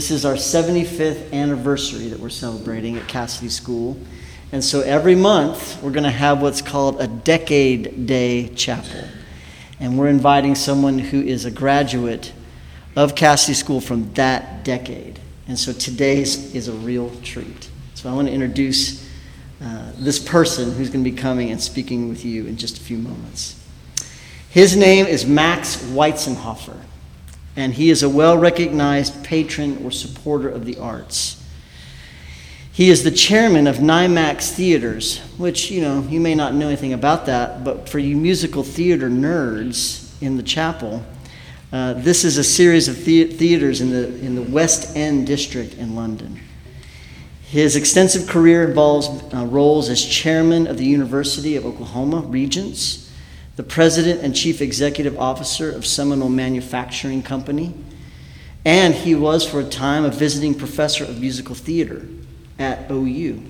This is our 75th anniversary that we're celebrating at Casady School. And so every month, we're going to have what's called a Decade Day Chapel. And we're inviting someone who is a graduate of Casady School from that decade. And so today's is a real treat. So I want to introduce uh, this person who's going to be coming and speaking with you in just a few moments. His name is Max Weitzenhoffer, and he is a well recognized patron or supporter of the arts. He is the chairman of Nimax Theaters, which, you know, you may not know anything about that, but for you musical theater nerds in the chapel, uh, this is a series of the- theaters in the, in the West End district in London. His extensive career involves uh, roles as chairman of the University of Oklahoma Regents, the president and chief executive officer of Seminole Manufacturing Company, and he was for a time a visiting professor of musical theater at OU.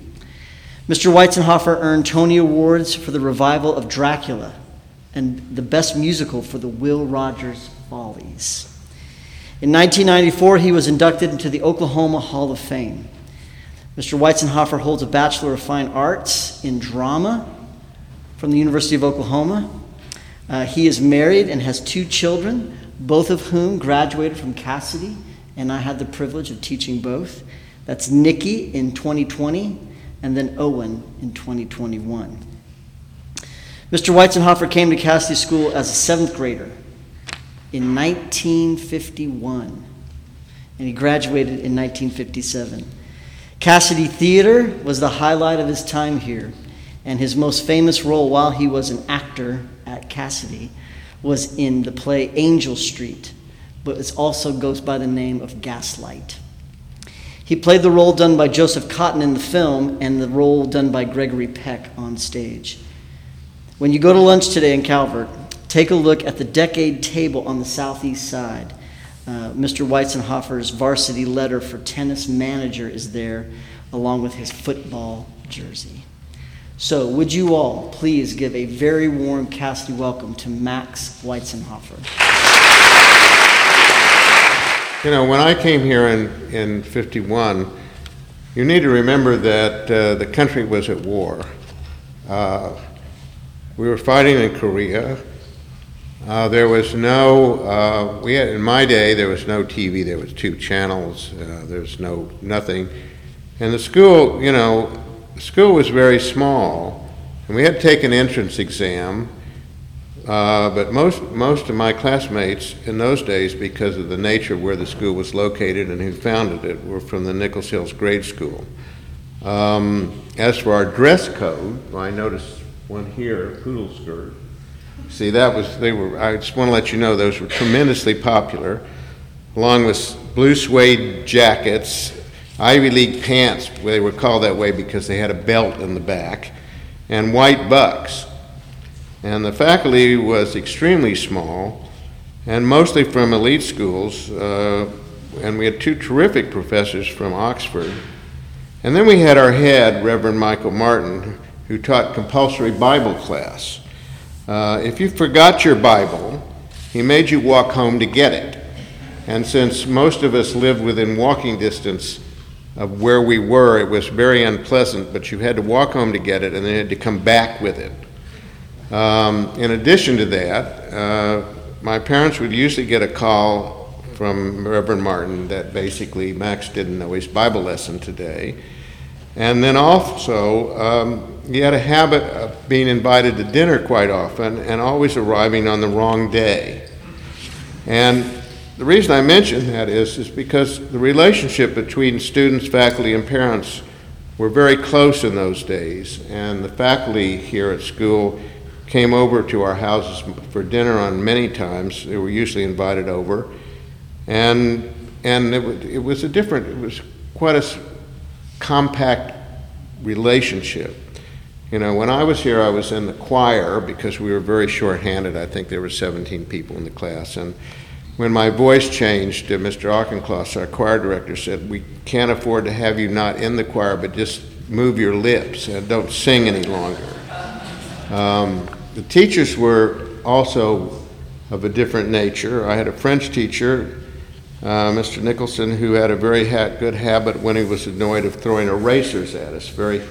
Mr. Weitzenhoffer earned Tony Awards for the revival of Dracula and the best musical for the Will Rogers Follies. In 1994, he was inducted into the Oklahoma Hall of Fame. Mr. Weitzenhoffer holds a Bachelor of Fine Arts in Drama from the University of Oklahoma. Uh, he is married and has two children, both of whom graduated from Casady, and I had the privilege of teaching both. That's Nikki in 2020 and then Owen in 2021. Mr. Weitzenhoffer came to Casady School as a seventh grader in 1951, and he graduated in 1957. Casady Theater was the highlight of his time here, and his most famous role while he was an actor at Casady was in the play Angel Street, but it also goes by the name of Gaslight. He played the role done by Joseph Cotton in the film and the role done by Gregory Peck on stage. When you go to lunch today in Calvert, take a look at the decade table on the southeast side. Uh, Mr. Weitzenhoffer's varsity letter for tennis manager is there, along with his football jersey. So, would you all please give a very warm Casady welcome to Max Weitzenhoffer? You know, when I came here in, in 51, you need to remember that uh, the country was at war. Uh, we were fighting in Korea. Uh, there was no, uh, we had, in my day, there was no TV, there was two channels, uh, there was no, nothing. And the school, you know, the school was very small, and we had to take an entrance exam. Uh, but most, most of my classmates in those days, because of the nature of where the school was located and who founded it, were from the Nichols Hills Grade School. Um, as for our dress code, I noticed one here, a poodle skirt. See, that was, they were, I just want to let you know, those were tremendously popular, along with blue suede jackets, Ivy League pants, they were called that way because they had a belt in the back, and white bucks. And the faculty was extremely small, and mostly from elite schools. Uh, and we had two terrific professors from Oxford. And then we had our head, Reverend Michael Martin, who taught compulsory Bible class. Uh, if you forgot your Bible, he made you walk home to get it. And since most of us lived within walking distance of where we were, it was very unpleasant, but you had to walk home to get it and then had to come back with it. Um, in addition to that, uh, my parents would usually get a call from Reverend Martin that basically Max didn't know his Bible lesson today. And then also, um, he had a habit of being invited to dinner quite often and always arriving on the wrong day. And the reason I mention that is, is because the relationship between students, faculty, and parents were very close in those days. And the faculty here at school came over to our houses for dinner on many times. They were usually invited over, and and it, it was a different. It was quite a compact relationship. You know, when I was here, I was in the choir because we were very short-handed. I think there were 17 people in the class, and when my voice changed, uh, Mr. Auchincloss, our choir director, said, "We can't afford to have you not in the choir, but just move your lips and don't sing any longer." Um, the teachers were also of a different nature. I had a French teacher uh, Mr. Nicholson, who had a very ha- good habit when he was annoyed of throwing erasers at us. Very,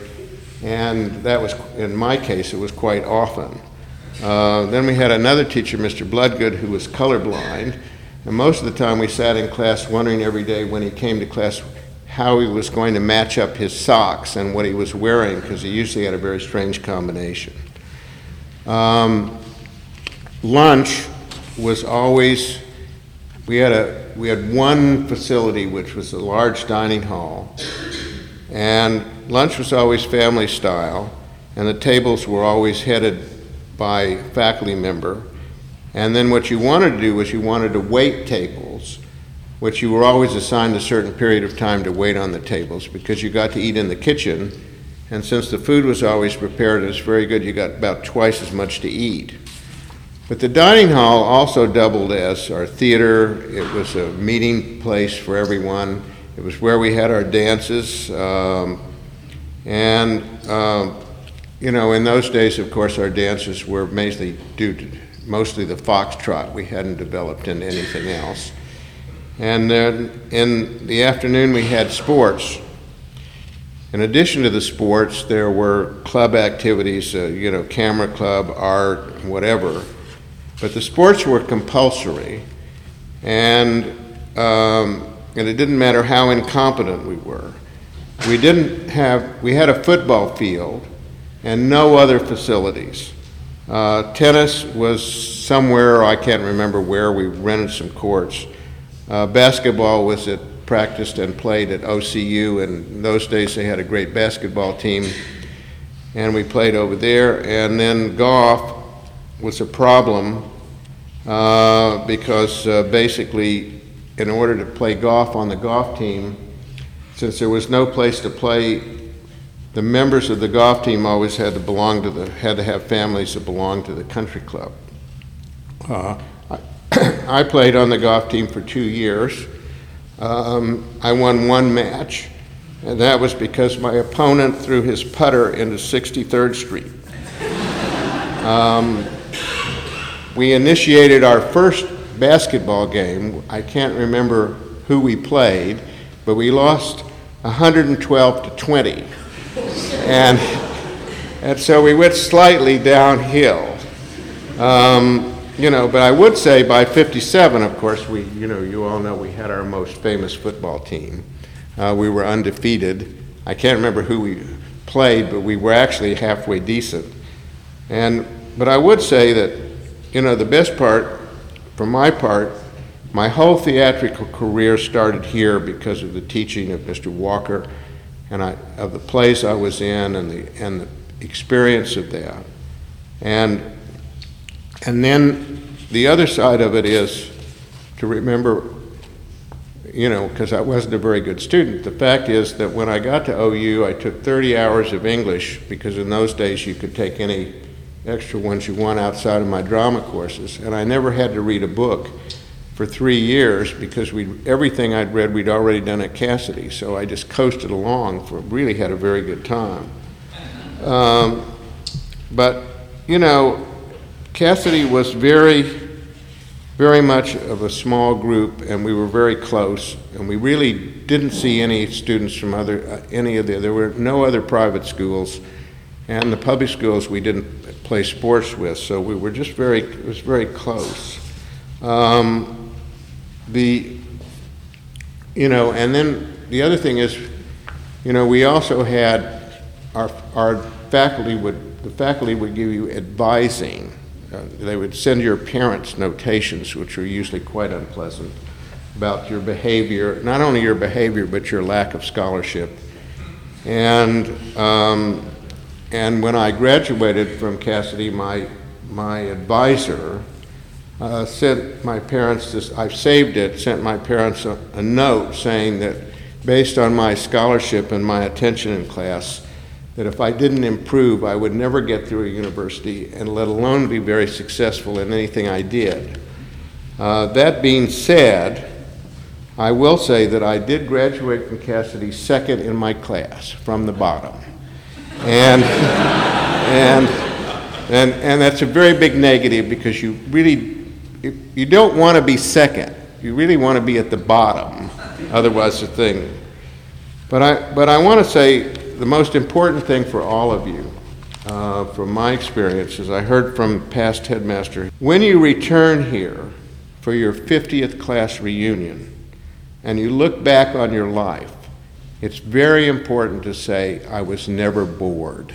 and that was, in my case, it was quite often. Uh, then we had another teacher, Mr. Bloodgood, who was colorblind, and most of the time we sat in class wondering every day when he came to class how he was going to match up his socks and what he was wearing, because he usually had a very strange combination. Um, lunch was always we had a we had one facility which was a large dining hall and lunch was always family style and the tables were always headed by faculty member and then what you wanted to do was you wanted to wait tables which you were always assigned a certain period of time to wait on the tables because you got to eat in the kitchen and since the food was always prepared it was very good you got about twice as much to eat but the dining hall also doubled as our theater. It was a meeting place for everyone. It was where we had our dances. Um, and, um, you know, in those days, of course, our dances were mainly due to mostly the foxtrot. We hadn't developed into anything else. And then in the afternoon, we had sports. In addition to the sports, there were club activities, uh, you know, camera club, art, whatever. But the sports were compulsory, and, um, and it didn't matter how incompetent we were. We didn't have, we had a football field and no other facilities. Uh, tennis was somewhere, I can't remember where, we rented some courts. Uh, basketball was at, practiced and played at OCU, and in those days they had a great basketball team, and we played over there. And then golf was a problem uh, because uh, basically, in order to play golf on the golf team, since there was no place to play, the members of the golf team always had to belong to the had to have families that belonged to the country club. Uh, I, I, played on the golf team for two years. Um, I won one match, and that was because my opponent threw his putter into 63rd Street. Um, we initiated our first basketball game. I can't remember who we played, but we lost 112 to 20. And, and so we went slightly downhill. Um, you know, but I would say by 57, of course, we, you know, you all know we had our most famous football team. Uh, we were undefeated. I can't remember who we played, but we were actually halfway decent. And, but I would say that you know, the best part, for my part, my whole theatrical career started here because of the teaching of Mr. Walker and I, of the place I was in and the, and the experience of that. And, and then the other side of it is to remember, you know, because I wasn't a very good student. The fact is that when I got to OU, I took 30 hours of English because in those days you could take any extra ones you want outside of my drama courses. And I never had to read a book for three years because we everything I'd read we'd already done at Casady. So I just coasted along for really had a very good time. Um, but you know, Casady was very, very much of a small group, and we were very close. And we really didn't see any students from other uh, any of the there were no other private schools, and the public schools we didn't play sports with. So we were just very, it was very close. Um, the, you know, and then the other thing is, you know, we also had our, our faculty would, the faculty would give you advising. Uh, they would send your parents notations, which were usually quite unpleasant, about your behavior, not only your behavior, but your lack of scholarship. And um, and when I graduated from Casady, my, my advisor uh, sent my parents this, I've saved it, sent my parents a, a note saying that based on my scholarship and my attention in class, that if I didn't improve, I would never get through a university and let alone be very successful in anything I did. Uh, that being said, I will say that I did graduate from Casady second in my class from the bottom. And, and, and, and that's a very big negative because you really, you don't want to be second. You really want to be at the bottom, otherwise the thing. But I, but I want to say the most important thing for all of you, uh, from my experience, as I heard from past headmaster, when you return here for your 50th class reunion and you look back on your life, it's very important to say, I was never bored.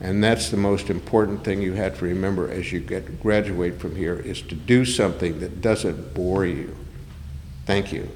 And that's the most important thing you have to remember as you get, graduate from here is to do something that doesn't bore you. Thank you.